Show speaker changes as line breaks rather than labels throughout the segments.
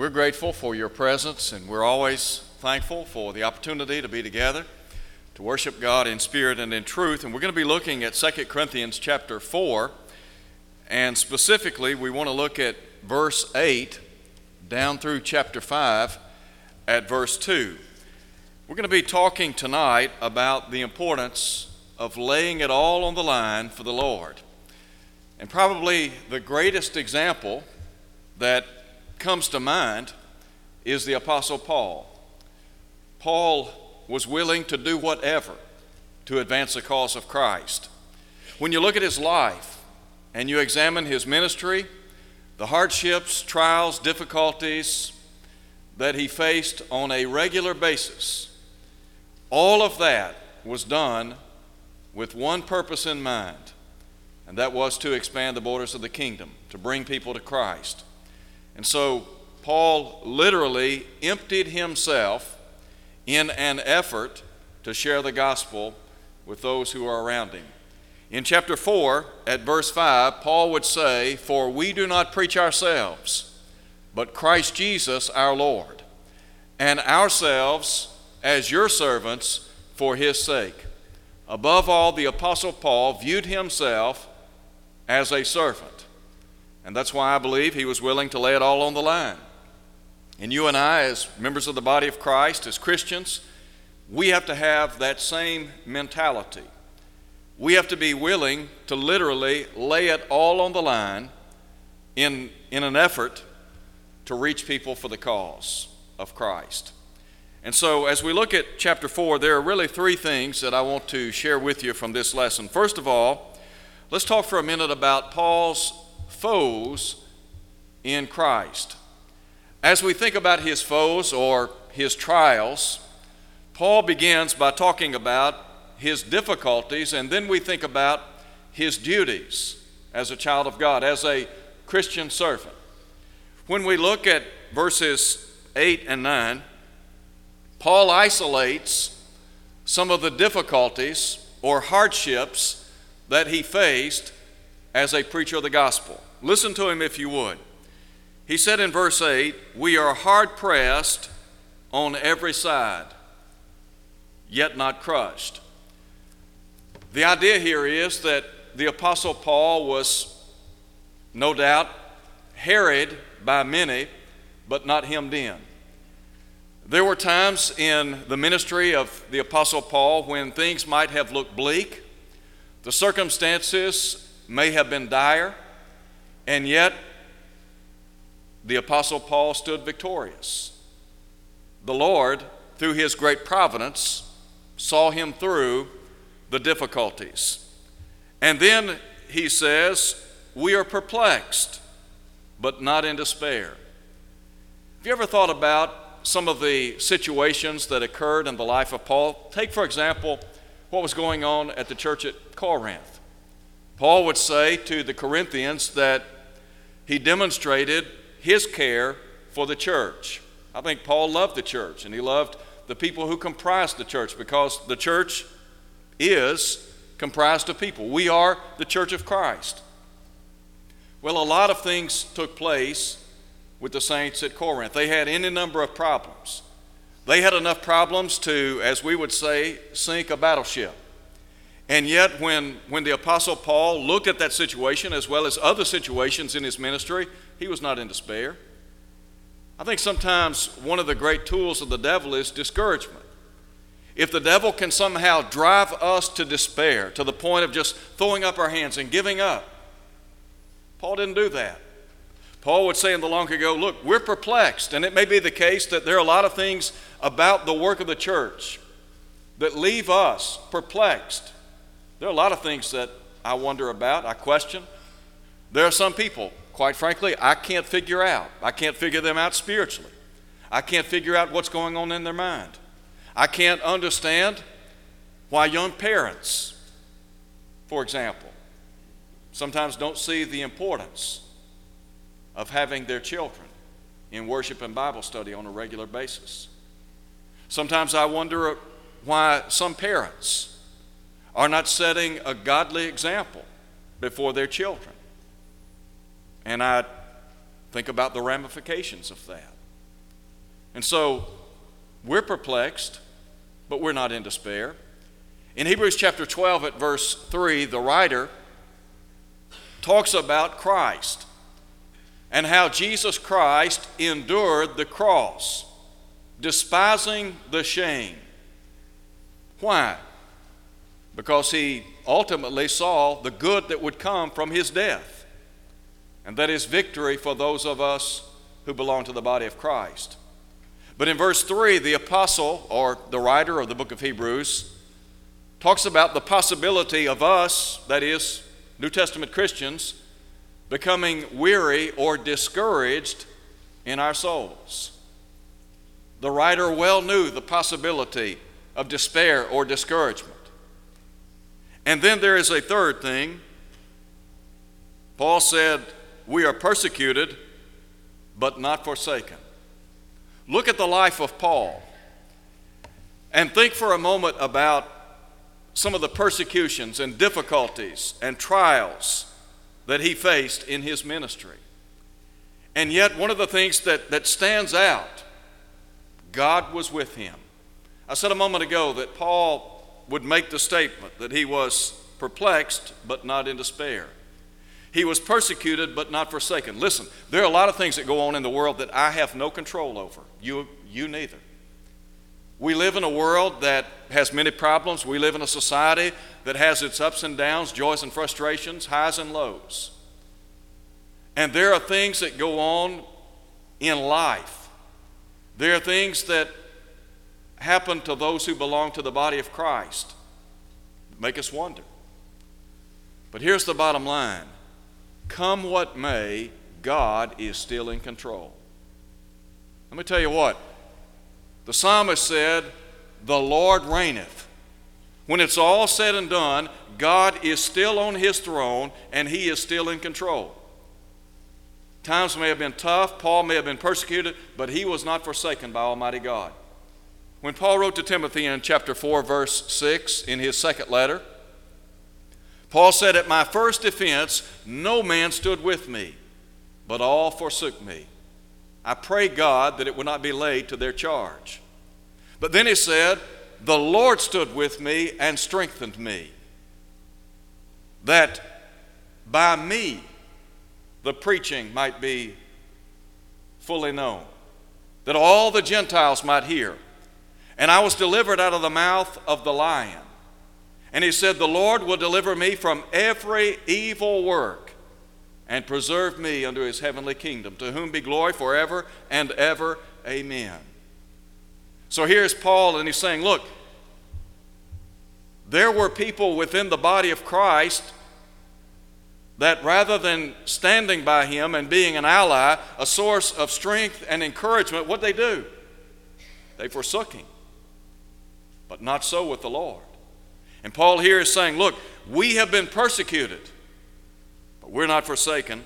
we're grateful for your presence, and we're always thankful for the opportunity to be together to worship God in spirit and in truth. And we're going to be looking at 2 Corinthians chapter 4, and specifically, we want to look at verse 8 down through chapter 5 at verse 2. We're going to be talking tonight about the importance of laying it all on the line for the Lord. And probably the greatest example that comes to mind is the Apostle Paul. Paul was willing to do whatever to advance the cause of Christ. When you look at his life and you examine his ministry, the hardships, trials, difficulties that he faced on a regular basis, all of that was done with one purpose in mind, and that was to expand the borders of the kingdom, to bring people to Christ. And so Paul literally emptied himself in an effort to share the gospel with those who are around him. In chapter 4, at verse 5, Paul would say, For we do not preach ourselves, but Christ Jesus our Lord, and ourselves as your servants for his sake. Above all, the Apostle Paul viewed himself as a servant and that's why I believe he was willing to lay it all on the line. And you and I, as members of the body of Christ, as Christians, we have to have that same mentality. We have to be willing to literally lay it all on the line in, in an effort to reach people for the cause of Christ. And so, as we look at chapter 4, there are really three things that I want to share with you from this lesson. First of all, let's talk for a minute about Paul's foes in Christ. As we think about his foes or his trials, Paul begins by talking about his difficulties, and then we think about his duties as a child of God, as a Christian servant. When we look at verses 8 and 9, Paul isolates some of the difficulties or hardships that he faced as a preacher of the gospel. Listen to him if you would. He said in verse 8, We are hard pressed on every side, yet not crushed. The idea here is that the Apostle Paul was, no doubt, harried by many, but not hemmed in. There were times in the ministry of the Apostle Paul when things might have looked bleak, the circumstances may have been dire. And yet, the Apostle Paul stood victorious. The Lord, through his great providence, saw him through the difficulties. And then he says, We are perplexed, but not in despair. Have you ever thought about some of the situations that occurred in the life of Paul? Take, for example, what was going on at the church at Corinth. Paul would say to the Corinthians that he demonstrated his care for the church. I think Paul loved the church and he loved the people who comprised the church because the church is comprised of people. We are the church of Christ. Well, a lot of things took place with the saints at Corinth. They had any number of problems. They had enough problems to, as we would say, sink a battleship. And yet, when, when the Apostle Paul looked at that situation as well as other situations in his ministry, he was not in despair. I think sometimes one of the great tools of the devil is discouragement. If the devil can somehow drive us to despair, to the point of just throwing up our hands and giving up, Paul didn't do that. Paul would say in the long ago, look, we're perplexed, and it may be the case that there are a lot of things about the work of the church that leave us perplexed. There are a lot of things that I wonder about, I question. There are some people, quite frankly, I can't figure out. I can't figure them out spiritually. I can't figure out what's going on in their mind. I can't understand why young parents, for example, sometimes don't see the importance of having their children in worship and Bible study on a regular basis. Sometimes I wonder why some parents are not setting a godly example before their children. And I think about the ramifications of that. And so we're perplexed, but we're not in despair. In Hebrews chapter 12, at verse 3, the writer talks about Christ and how Jesus Christ endured the cross, despising the shame. Why? Because he ultimately saw the good that would come from his death, and that is victory for those of us who belong to the body of Christ. But in verse 3, the apostle, or the writer of the book of Hebrews, talks about the possibility of us, that is, New Testament Christians, becoming weary or discouraged in our souls. The writer well knew the possibility of despair or discouragement. And then there is a third thing. Paul said, We are persecuted, but not forsaken. Look at the life of Paul and think for a moment about some of the persecutions and difficulties and trials that he faced in his ministry. And yet, one of the things that, that stands out, God was with him. I said a moment ago that Paul would make the statement that he was perplexed but not in despair. He was persecuted but not forsaken. Listen, there are a lot of things that go on in the world that I have no control over. You, you neither. We live in a world that has many problems. We live in a society that has its ups and downs, joys and frustrations, highs and lows. And there are things that go on in life. There are things that happen to those who belong to the body of Christ make us wonder. But here's the bottom line Come what may, God is still in control. Let me tell you what. The psalmist said, The Lord reigneth. When it's all said and done, God is still on his throne and he is still in control. Times may have been tough, Paul may have been persecuted, but he was not forsaken by Almighty God. When Paul wrote to Timothy in chapter 4, verse 6, in his second letter, Paul said, At my first defense, no man stood with me, but all forsook me. I pray God that it would not be laid to their charge. But then he said, The Lord stood with me and strengthened me, that by me the preaching might be fully known, that all the Gentiles might hear. And I was delivered out of the mouth of the lion. And he said, The Lord will deliver me from every evil work and preserve me unto his heavenly kingdom, to whom be glory forever and ever. Amen. So here's Paul, and he's saying, Look, there were people within the body of Christ that rather than standing by him and being an ally, a source of strength and encouragement, what they do? They forsook him. But not so with the Lord. And Paul here is saying, look, we have been persecuted, but we're not forsaken.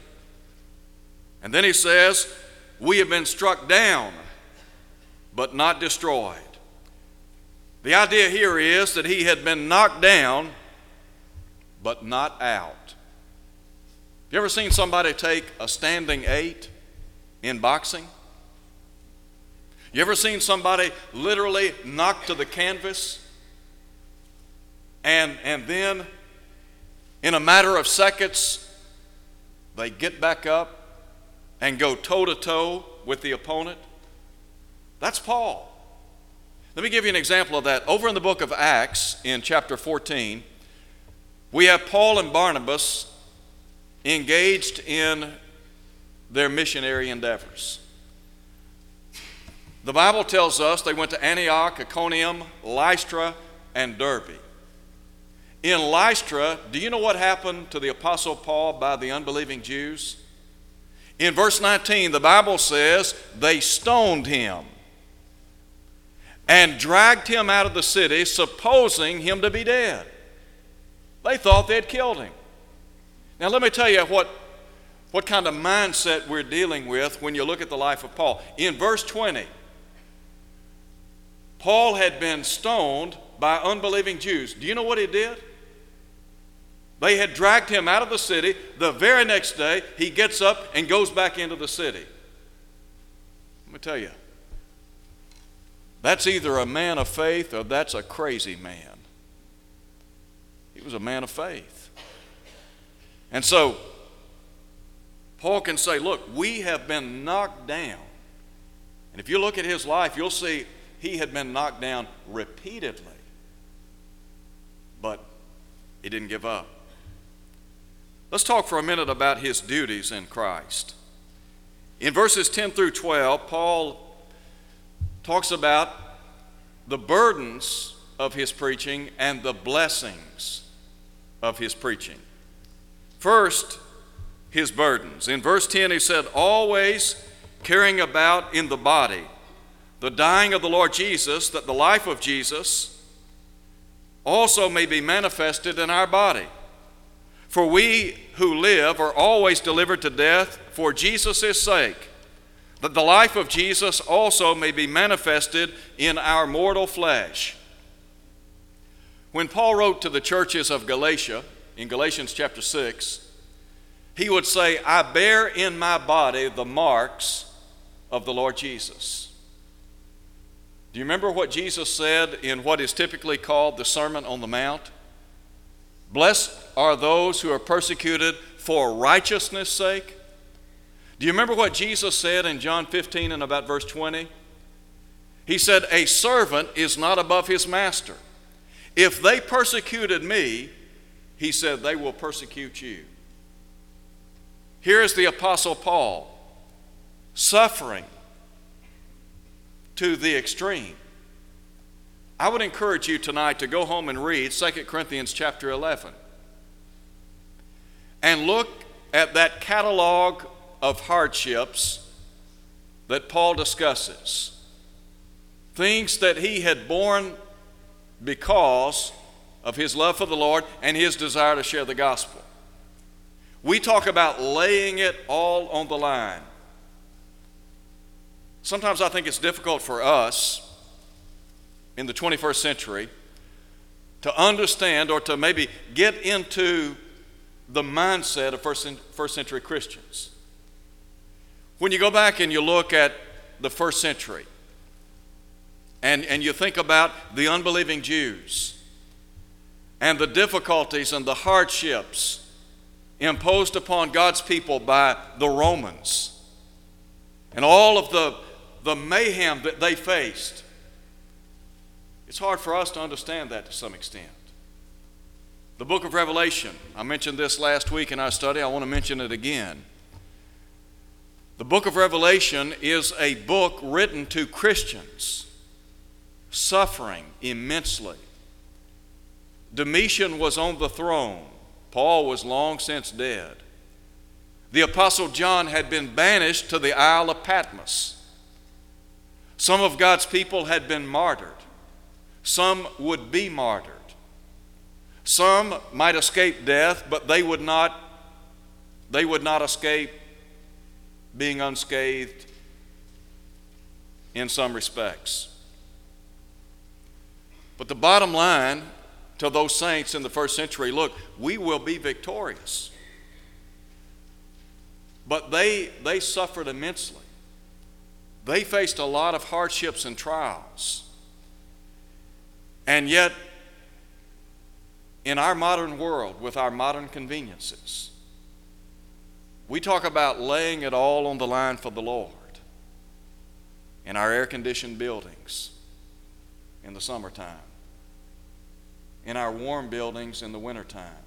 And then he says, we have been struck down, but not destroyed. The idea here is that he had been knocked down, but not out. You ever seen somebody take a standing eight in boxing? You ever seen somebody literally knocked to the canvas and, and then, in a matter of seconds, they get back up and go toe to toe with the opponent. That's Paul. Let me give you an example of that. Over in the book of Acts, in chapter 14, we have Paul and Barnabas engaged in their missionary endeavors. The Bible tells us they went to Antioch, Iconium, Lystra, and Derbe. In Lystra, do you know what happened to the Apostle Paul by the unbelieving Jews? In verse 19, the Bible says they stoned him and dragged him out of the city, supposing him to be dead. They thought they had killed him. Now, let me tell you what, what kind of mindset we're dealing with when you look at the life of Paul. In verse 20, Paul had been stoned by unbelieving Jews. Do you know what he did? They had dragged him out of the city. The very next day, he gets up and goes back into the city. Let me tell you, That's either a man of faith or that's a crazy man. He was a man of faith. And so, Paul can say, Look, we have been knocked down. And if you look at his life, you'll see he had been knocked down repeatedly. But he didn't give up. Let's talk for a minute about his duties in Christ. In verses 10 through 12, Paul talks about the burdens of his preaching and the blessings of his preaching. First, his burdens. In verse 10, he said, Always carrying about in the body the dying of the Lord Jesus, that the life of Jesus also may be manifested in our body. For we who live are always delivered to death for Jesus' sake that the life of Jesus also may be manifested in our mortal flesh. When Paul wrote to the churches of Galatia, in Galatians chapter 6, he would say, I bear in my body the marks of the Lord Jesus. Do you remember what Jesus said in what is typically called the Sermon on the Mount? Blessed are those who are persecuted for righteousness' sake, do you remember what Jesus said in John 15 and about verse 20? He said, A servant is not above his master. If they persecuted me, he said, they will persecute you. Here is the Apostle Paul suffering to the extreme. I would encourage you tonight to go home and read 2 Corinthians chapter 11 and look at that catalog of hardships that Paul discusses. Things that he had borne because of his love for the Lord and his desire to share the gospel. We talk about laying it all on the line. Sometimes I think it's difficult for us in the 21st century to understand or to maybe get into the mindset of first, first century Christians. When you go back and you look at the first century and, and you think about the unbelieving Jews and the difficulties and the hardships imposed upon God's people by the Romans and all of the, the mayhem that they faced, it's hard for us to understand that to some extent. The book of Revelation, I mentioned this last week in our study, I want to mention it again. The book of Revelation is a book written to Christians suffering immensely. Domitian was on the throne, Paul was long since dead. The Apostle John had been banished to the Isle of Patmos. Some of God's people had been martyred, some would be martyred. Some might escape death, but they would not, they would not escape being unscathed in some respects. But the bottom line to those saints in the first century look, we will be victorious. But they, they suffered immensely. They faced a lot of hardships and trials. And yet, in our modern world, with our modern conveniences, we talk about laying it all on the line for the Lord in our air conditioned buildings in the summertime, in our warm buildings in the wintertime,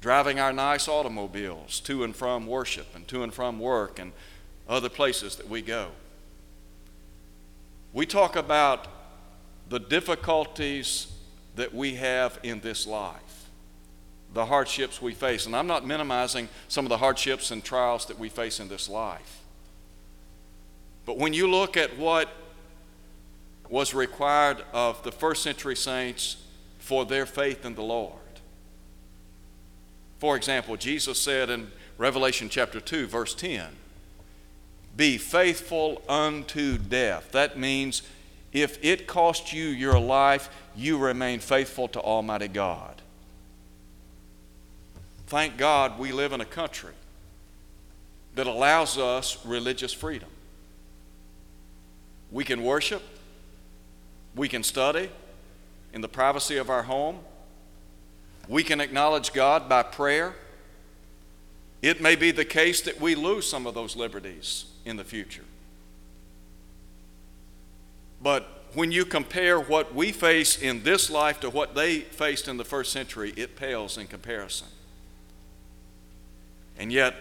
driving our nice automobiles to and from worship and to and from work and other places that we go. We talk about the difficulties that we have in this life the hardships we face. And I'm not minimizing some of the hardships and trials that we face in this life. But when you look at what was required of the first century saints for their faith in the Lord, for example, Jesus said in Revelation chapter 2, verse 10, Be faithful unto death. That means if it cost you your life, you remain faithful to Almighty God. Thank God we live in a country that allows us religious freedom. We can worship, We can study in the privacy of our home. We can acknowledge God by prayer. It may be the case that we lose some of those liberties in the future. But when you compare what we face in this life to what they faced in the first century, it pales in comparison. And yet,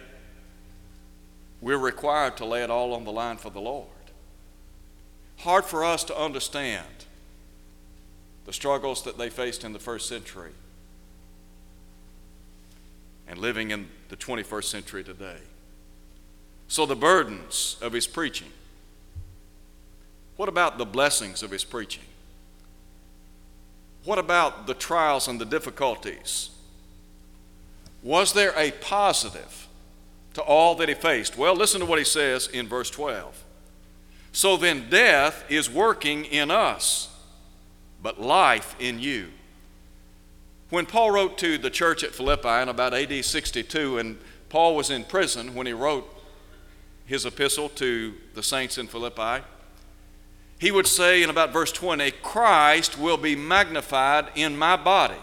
we're required to lay it all on the line for the Lord. Hard for us to understand the struggles that they faced in the first century and living in the 21st century today. So, the burdens of his preaching. What about the blessings of his preaching? What about the trials and the difficulties? Was there a positive to all that he faced? Well, listen to what he says in verse 12. So then, death is working in us, but life in you. When Paul wrote to the church at Philippi in about AD 62, and Paul was in prison when he wrote his epistle to the saints in Philippi, he would say in about verse 20, Christ will be magnified in my body.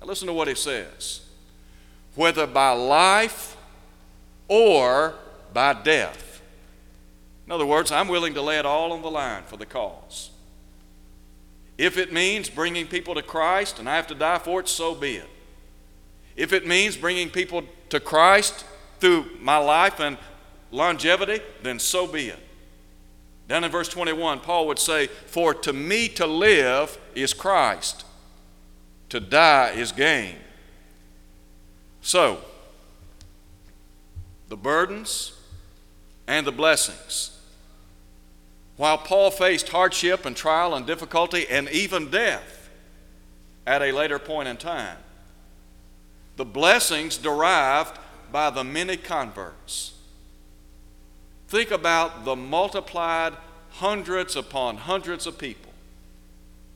Now listen to what he says whether by life or by death. In other words, I'm willing to lay it all on the line for the cause. If it means bringing people to Christ and I have to die for it, so be it. If it means bringing people to Christ through my life and longevity, then so be it. Down in verse 21, Paul would say, For to me to live is Christ, to die is gain. So, the burdens and the blessings while Paul faced hardship and trial and difficulty and even death at a later point in time, the blessings derived by the many converts. Think about the multiplied hundreds upon hundreds of people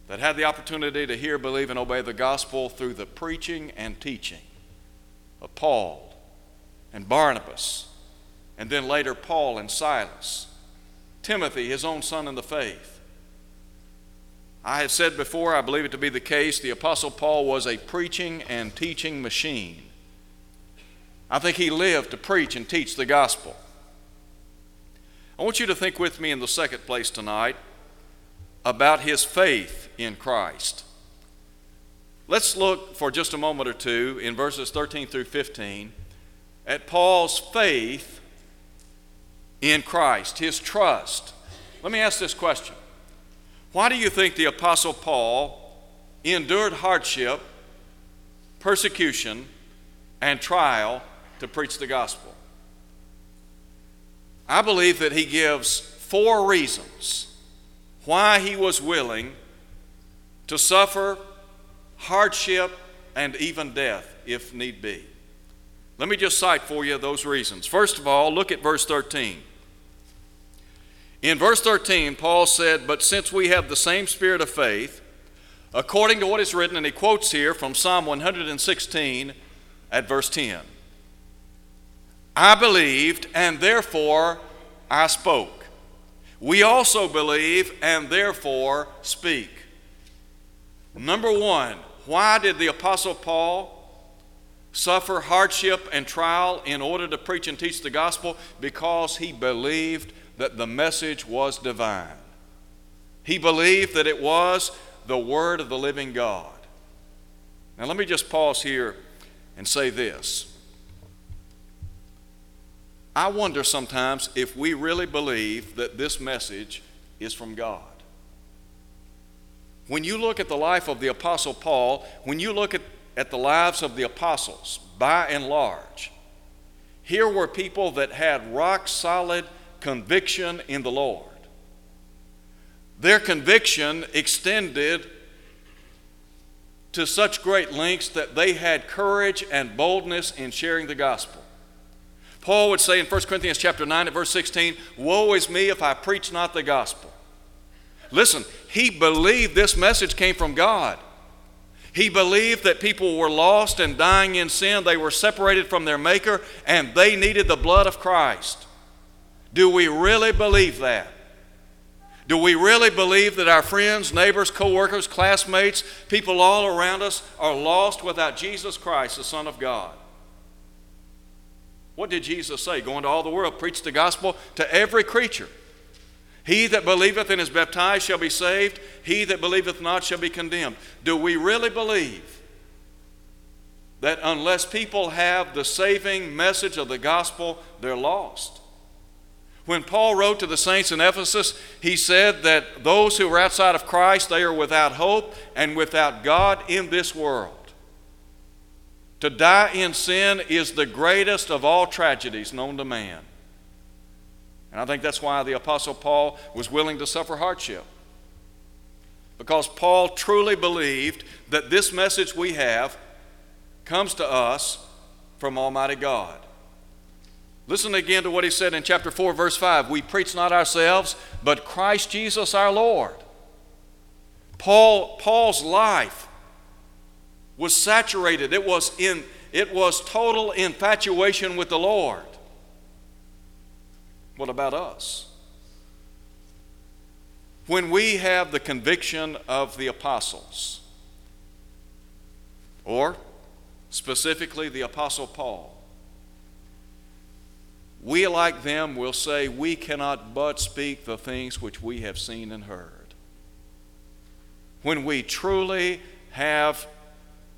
that had the opportunity to hear, believe, and obey the gospel through the preaching and teaching of Paul and Barnabas, and then later Paul and Silas Timothy, his own son in the faith. I have said before, I believe it to be the case, the Apostle Paul was a preaching and teaching machine. I think he lived to preach and teach the gospel. I want you to think with me in the second place tonight about his faith in Christ. Let's look for just a moment or two in verses 13 through 15 at Paul's faith in Christ, his trust. Let me ask this question Why do you think the Apostle Paul endured hardship, persecution, and trial to preach the gospel? I believe that he gives four reasons why he was willing to suffer hardship and even death if need be. Let me just cite for you those reasons. First of all, look at verse 13. In verse 13, Paul said, But since we have the same spirit of faith, according to what is written, and he quotes here from Psalm 116 at verse 10 I believed, and therefore I spoke. We also believe, and therefore speak. Number one, why did the Apostle Paul suffer hardship and trial in order to preach and teach the gospel? Because he believed that the message was divine. He believed that it was the Word of the living God. Now, let me just pause here and say this. I wonder sometimes if we really believe that this message is from God. When you look at the life of the Apostle Paul, when you look at, at the lives of the apostles, by and large, here were people that had rock solid conviction in the Lord. Their conviction extended to such great lengths that they had courage and boldness in sharing the gospel. Paul would say in 1 Corinthians chapter 9 at verse 16, Woe is me if I preach not the gospel. Listen, he believed this message came from God. He believed that people were lost and dying in sin. They were separated from their Maker, and they needed the blood of Christ. Do we really believe that? Do we really believe that our friends, neighbors, co-workers, classmates, people all around us are lost without Jesus Christ, the Son of God? What did Jesus say? Go into all the world, preach the gospel to every creature. He that believeth and is baptized shall be saved, he that believeth not shall be condemned. Do we really believe that unless people have the saving message of the gospel, they're lost? When Paul wrote to the saints in Ephesus, he said that those who are outside of Christ, they are without hope and without God in this world. To die in sin is the greatest of all tragedies known to man. And I think that's why the Apostle Paul was willing to suffer hardship. Because Paul truly believed that this message we have comes to us from Almighty God. Listen again to what he said in chapter 4, verse 5. We preach not ourselves, but Christ Jesus our Lord. Paul, Paul's life was saturated. It was in it was total infatuation with the Lord. What about us? When we have the conviction of the apostles, or specifically the apostle Paul, we, like them, will say, We cannot but speak the things which we have seen and heard. When we truly have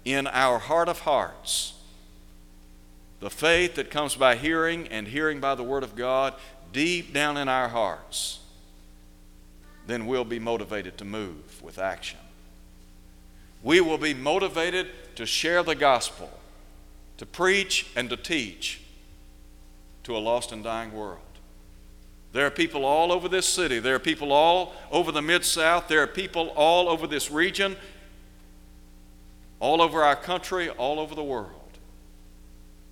in our heart of hearts the faith that comes by hearing and hearing by the Word of God deep down in our hearts, then we'll be motivated to move with action. We will be motivated to share the gospel, to preach and to teach to a lost and dying world. There are people all over this city. There are people all over the Mid South. There are people all over this region, all over our country, all over the world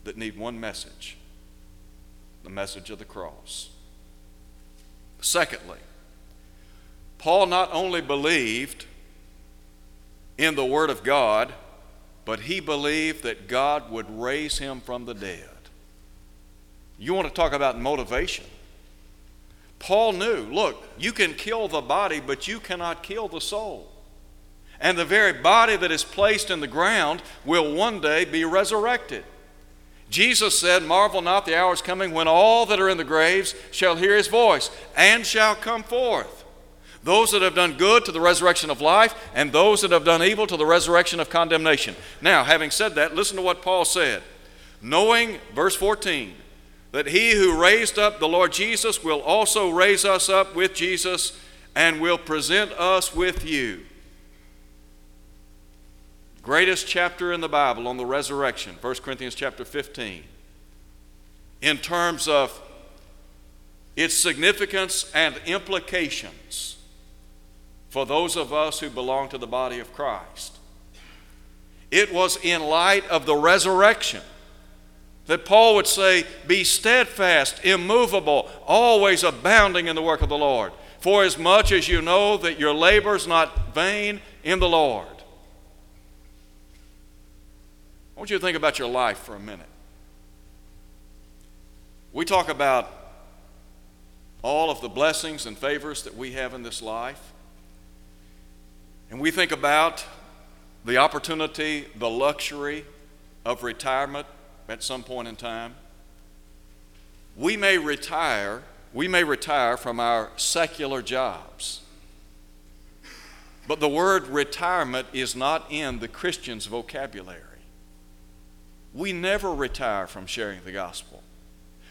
that need one message the message of the cross. Secondly, Paul not only believed in the Word of God, but he believed that God would raise him from the dead. You want to talk about motivation. Paul knew look, you can kill the body, but you cannot kill the soul. And the very body that is placed in the ground will one day be resurrected. Jesus said, Marvel not, the hour is coming when all that are in the graves shall hear his voice and shall come forth. Those that have done good to the resurrection of life, and those that have done evil to the resurrection of condemnation. Now, having said that, listen to what Paul said. Knowing, verse 14, that he who raised up the Lord Jesus will also raise us up with Jesus and will present us with you. Greatest chapter in the Bible on the resurrection, 1 Corinthians chapter 15. In terms of its significance and implications for those of us who belong to the body of Christ. It was in light of the resurrection that Paul would say, Be steadfast, immovable, always abounding in the work of the Lord, for as much as you know that your labor is not vain in the Lord. I want you to think about your life for a minute. We talk about all of the blessings and favors that we have in this life. And we think about the opportunity, the luxury of retirement at some point in time. We may retire, we may retire from our secular jobs. But the word retirement is not in the Christian's vocabulary. We never retire from sharing the gospel.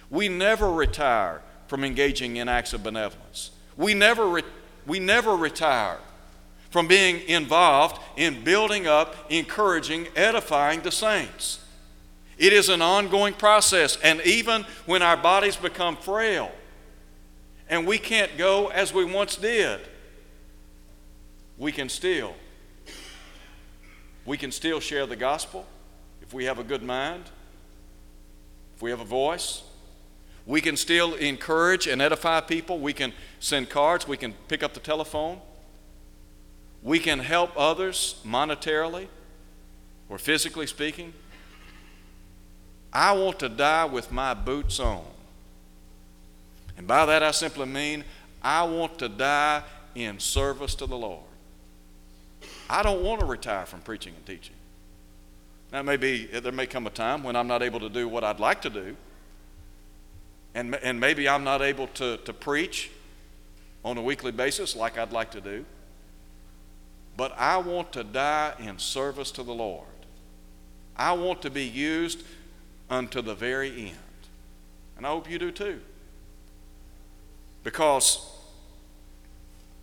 We never retire from engaging in acts of benevolence. We never, re- we never retire from being involved in building up, encouraging, edifying the saints. It is an ongoing process. And even when our bodies become frail and we can't go as we once did, we can still we can still share the gospel if we have a good mind, if we have a voice. We can still encourage and edify people. We can send cards. We can pick up the telephone. We can help others monetarily or physically speaking. I want to die with my boots on. And by that I simply mean I want to die in service to the Lord. I don't want to retire from preaching and teaching. Now, maybe there may come a time when I'm not able to do what I'd like to do, and, and maybe I'm not able to, to preach on a weekly basis like I'd like to do. But I want to die in service to the Lord. I want to be used unto the very end. And I hope you do too. Because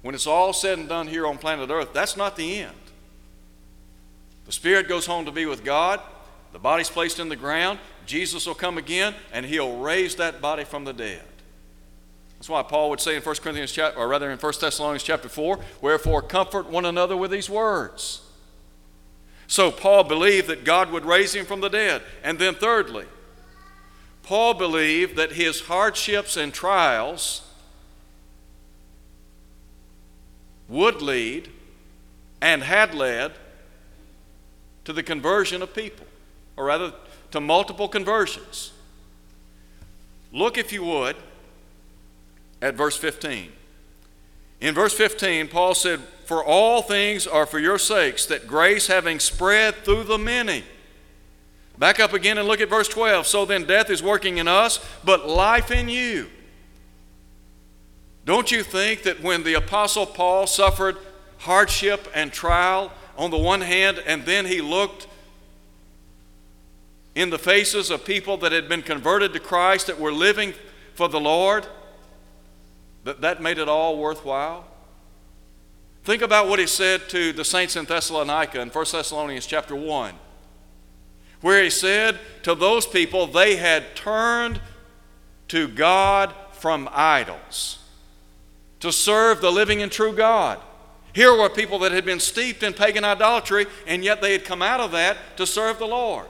when it's all said and done here on planet Earth, that's not the end. The spirit goes home to be with God, the body's placed in the ground, Jesus will come again, and he'll raise that body from the dead. That's why Paul would say in 1 Corinthians chapter, or rather in 1 Thessalonians chapter 4, wherefore comfort one another with these words. So Paul believed that God would raise him from the dead. And then thirdly, Paul believed that his hardships and trials would lead and had led to the conversion of people, or rather, to multiple conversions. Look, if you would, at verse 15. In verse 15, Paul said, For all things are for your sakes, that grace having spread through the many. Back up again and look at verse 12. So then death is working in us, but life in you. Don't you think that when the Apostle Paul suffered hardship and trial on the one hand, and then he looked in the faces of people that had been converted to Christ, that were living for the Lord, that that made it all worthwhile? Think about what he said to the saints in Thessalonica in 1 Thessalonians chapter 1, where he said to those people they had turned to God from idols to serve the living and true God. Here were people that had been steeped in pagan idolatry, and yet they had come out of that to serve the Lord.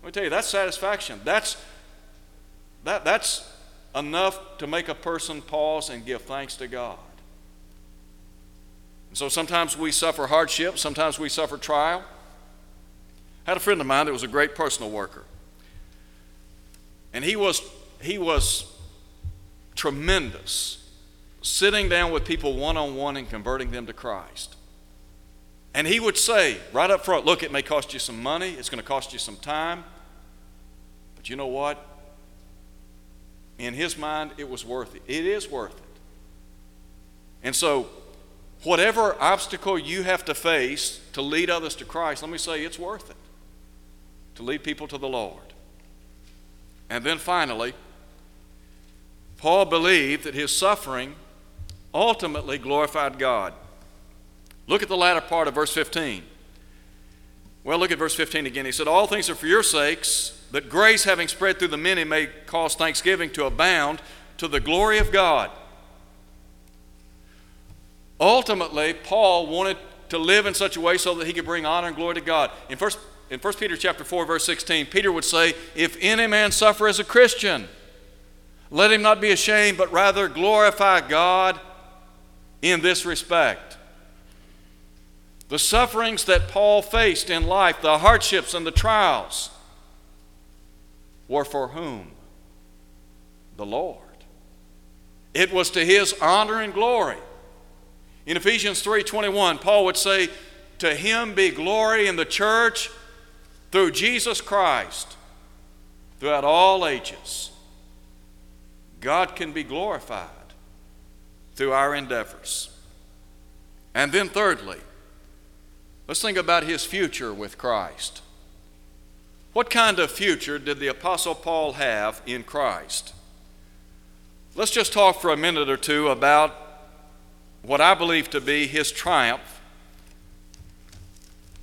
Let me tell you, that's satisfaction. That's, that, that's enough to make a person pause and give thanks to God. And so sometimes we suffer hardship, sometimes we suffer trial. I had a friend of mine that was a great personal worker. And he was, he was tremendous sitting down with people one on one and converting them to Christ. And he would say right up front, look, it may cost you some money, it's going to cost you some time, but you know what? In his mind, it was worth it. It is worth it. And so, whatever obstacle you have to face to lead others to Christ, let me say it's worth it to lead people to the Lord. And then finally, Paul believed that his suffering ultimately glorified God. Look at the latter part of verse 15. Well, look at verse 15 again. He said, All things are for your sakes, that grace having spread through the many may cause thanksgiving to abound to the glory of God. Ultimately, Paul wanted to live in such a way so that he could bring honor and glory to God. In 1, in 1 Peter chapter 4, verse 16, Peter would say, If any man suffer as a Christian, let him not be ashamed, but rather glorify God in this respect. The sufferings that Paul faced in life, the hardships and the trials, were for whom? The Lord. It was to his honor and glory. In Ephesians 3:21, Paul would say, "To him be glory in the church through Jesus Christ throughout all ages." God can be glorified through our endeavors. And then, thirdly, let's think about his future with Christ. What kind of future did the Apostle Paul have in Christ? Let's just talk for a minute or two about what I believe to be his triumph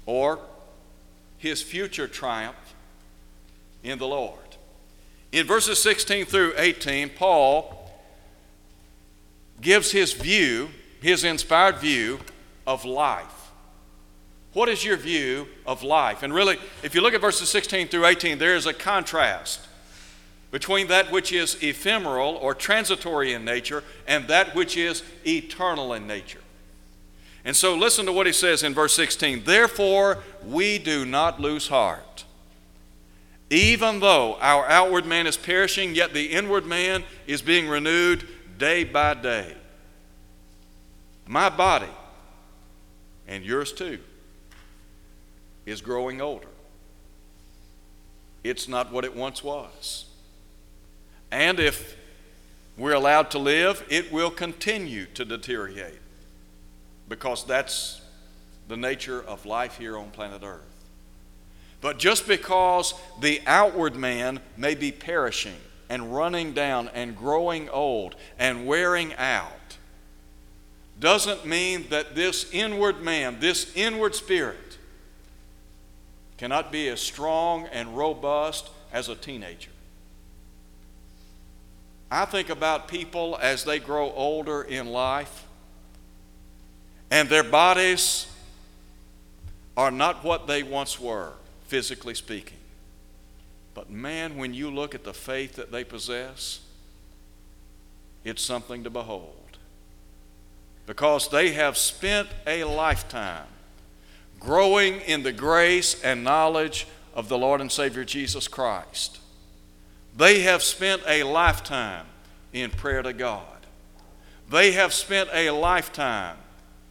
or his future triumph in the Lord. In verses 16 through 18, Paul gives his view, his inspired view of life. What is your view of life? And really, if you look at verses 16 through 18, there is a contrast between that which is ephemeral or transitory in nature and that which is eternal in nature. And so listen to what he says in verse 16 Therefore, we do not lose heart. Even though our outward man is perishing, yet the inward man is being renewed day by day. My body, and yours too, is growing older. It's not what it once was. And if we're allowed to live, it will continue to deteriorate because that's the nature of life here on planet Earth. But just because the outward man may be perishing and running down and growing old and wearing out, doesn't mean that this inward man, this inward spirit, cannot be as strong and robust as a teenager. I think about people as they grow older in life, and their bodies are not what they once were, physically speaking. But man, when you look at the faith that they possess, it's something to behold. Because they have spent a lifetime growing in the grace and knowledge of the Lord and Savior Jesus Christ. They have spent a lifetime in prayer to God. They have spent a lifetime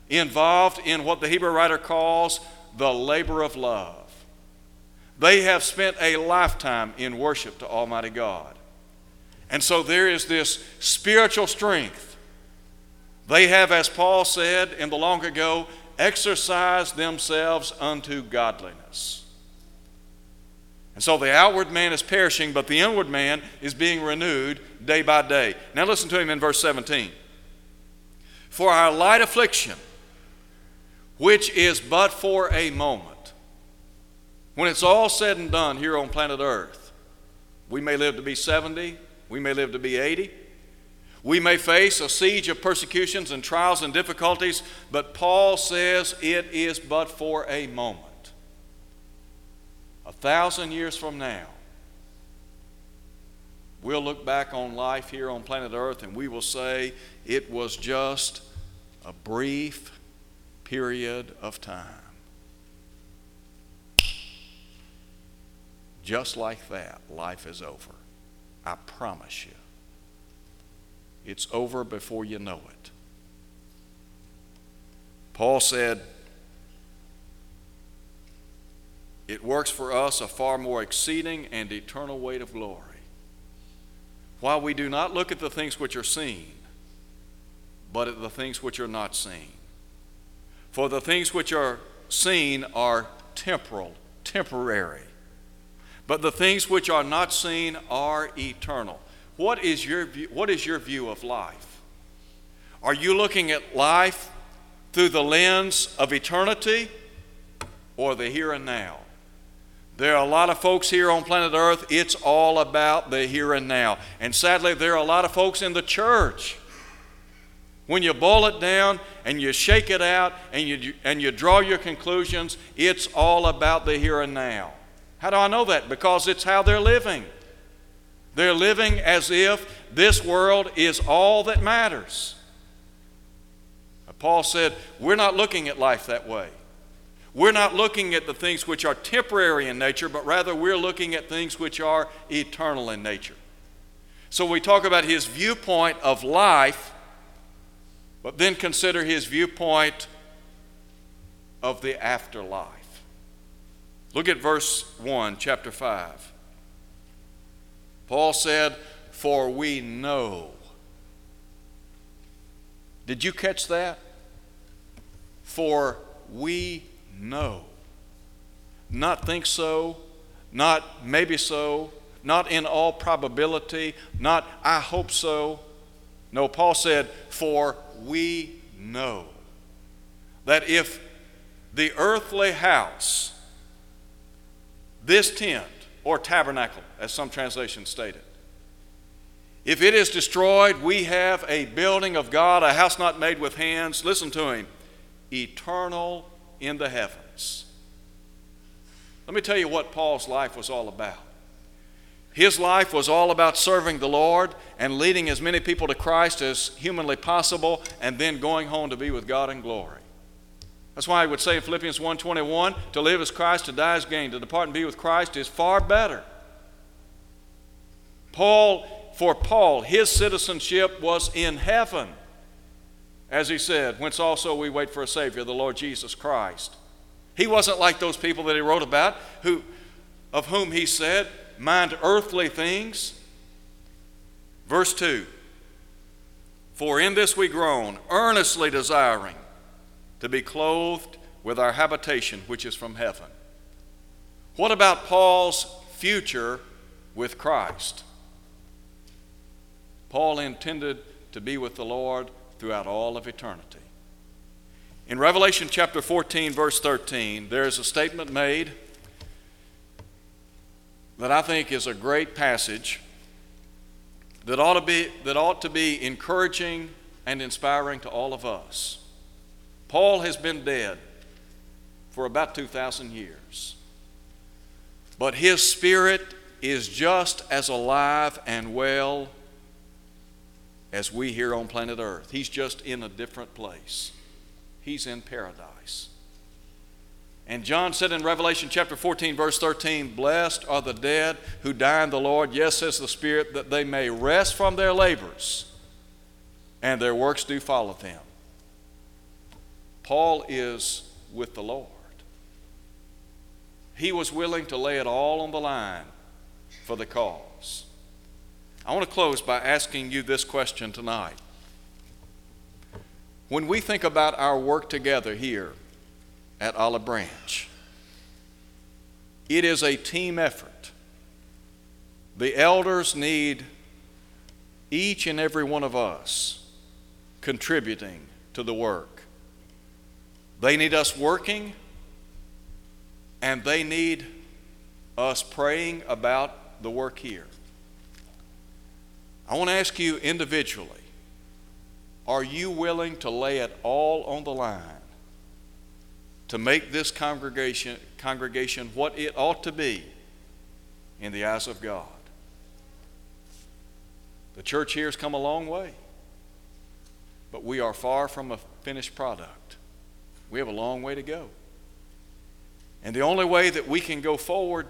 involved in what the Hebrew writer calls the labor of love. They have spent a lifetime in worship to Almighty God. And so there is this spiritual strength. They have, as Paul said in the long ago, exercised themselves unto godliness. And so the outward man is perishing, but the inward man is being renewed day by day. Now listen to him in verse 17. For our light affliction, which is but for a moment, when it's all said and done here on planet Earth, we may live to be 70, we may live to be 80. We may face a siege of persecutions and trials and difficulties, but Paul says it is but for a moment a thousand years from now, we'll look back on life here on planet Earth and we will say it was just a brief period of time. Just like that, life is over. I promise you. It's over before you know it. Paul said, it works for us a far more exceeding and eternal weight of glory. While we do not look at the things which are seen, but at the things which are not seen. For the things which are seen are temporal, temporary. But the things which are not seen are eternal. What is your view, what is your view of life? Are you looking at life through the lens of eternity or the here and now? There are a lot of folks here on planet Earth, it's all about the here and now. And sadly, there are a lot of folks in the church. When you boil it down and you shake it out and you, and you draw your conclusions, it's all about the here and now. How do I know that? Because it's how they're living. They're living as if this world is all that matters. Paul said, We're not looking at life that way. We're not looking at the things which are temporary in nature, but rather we're looking at things which are eternal in nature. So we talk about his viewpoint of life, but then consider his viewpoint of the afterlife. Look at verse 1, chapter 5. Paul said, For we know. Did you catch that? For we know. Not think so, not maybe so, not in all probability, not I hope so. No, Paul said, For we know that if the earthly house, this tent, or tabernacle, as some translations state it, if it is destroyed, we have a building of God, a house not made with hands, listen to him, eternal in the heavens. Let me tell you what Paul's life was all about. His life was all about serving the Lord and leading as many people to Christ as humanly possible and then going home to be with God in glory. That's why I would say in Philippians 1:21, to live as Christ, to die as gain, to depart and be with Christ is far better. Paul, for Paul, his citizenship was in heaven. as he said, whence also we wait for a Savior, the Lord Jesus Christ. He wasn't like those people that he wrote about, who, of whom he said, mind earthly things. Verse 2 For in this we groan, earnestly desiring to be clothed with our habitation, which is from heaven. What about Paul's future with Christ? Paul intended to be with the Lord throughout all of eternity. In Revelation chapter 14, verse 13, there is a statement made that I think is a great passage that ought to be, that ought to be encouraging and inspiring to all of us. Paul has been dead for about 2,000 years, but his spirit is just as alive and well as we here on planet Earth. He's just in a different place, he's in paradise. And John said in Revelation chapter 14, verse 13, Blessed are the dead who die in the Lord, yes, says the Spirit, that they may rest from their labors, and their works do follow them. Paul is with the Lord. He was willing to lay it all on the line for the cause. I want to close by asking you this question tonight. When we think about our work together here at Olive Branch, it is a team effort. The elders need each and every one of us contributing to the work. They need us working, and they need us praying about the work here. I want to ask you individually are you willing to lay it all on the line to make this congregation, congregation what it ought to be in the eyes of God? The church here has come a long way, but we are far from a finished product. We have a long way to go. And the only way that we can go forward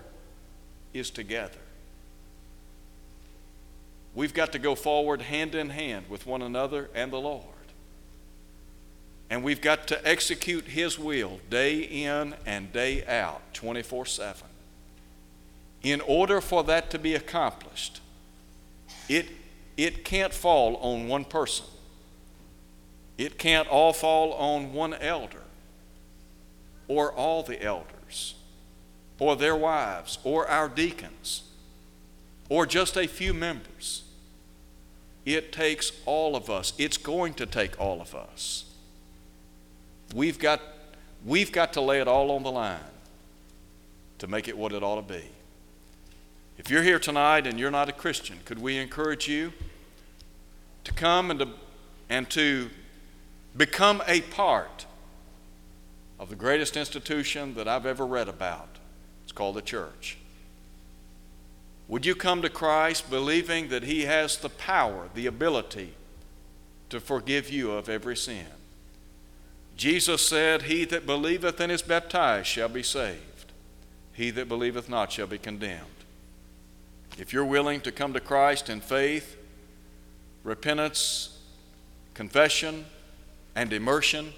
is together. We've got to go forward hand in hand with one another and the Lord. And we've got to execute His will day in and day out, 24 7. In order for that to be accomplished, it, it can't fall on one person, it can't all fall on one elder or all the elders or their wives or our deacons or just a few members. It takes all of us. It's going to take all of us. We've got, we've got to lay it all on the line to make it what it ought to be. If you're here tonight and you're not a Christian, could we encourage you to come and to, and to become a part of the greatest institution that I've ever read about? It's called the church. Would you come to Christ believing that He has the power, the ability to forgive you of every sin? Jesus said, He that believeth and is baptized shall be saved, he that believeth not shall be condemned. If you're willing to come to Christ in faith, repentance, confession, and immersion,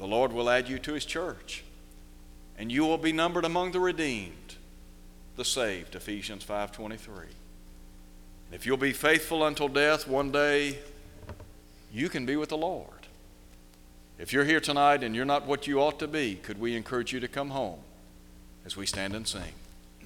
the Lord will add you to His church, and you will be numbered among the redeemed the saved, Ephesians 5:23. If you'll be faithful until death, one day you can be with the Lord. If you're here tonight and you're not what you ought to be, could we encourage you to come home as we stand and sing?